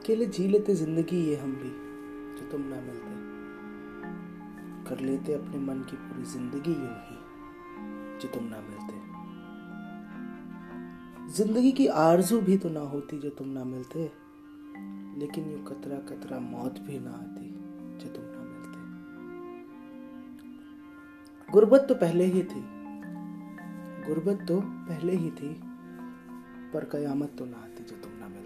अकेले जी लेते ज़िंदगी ये हम भी, जो तुम ना मिलते। कर लेते अपने मन की पूरी ज़िंदगी यूँ ही, जो तुम ना मिलते। ज़िंदगी की आरज़ू भी तो ना होती जो तुम ना मिलते, लेकिन यूँ कतरा कतरा मौत भी ना आती जो तुम ना मिलते। गुर्बत तो पहले ही थी, गुर्बत तो पहले ही थी, पर कयामत तो ना आती जो तुम ना मिलती।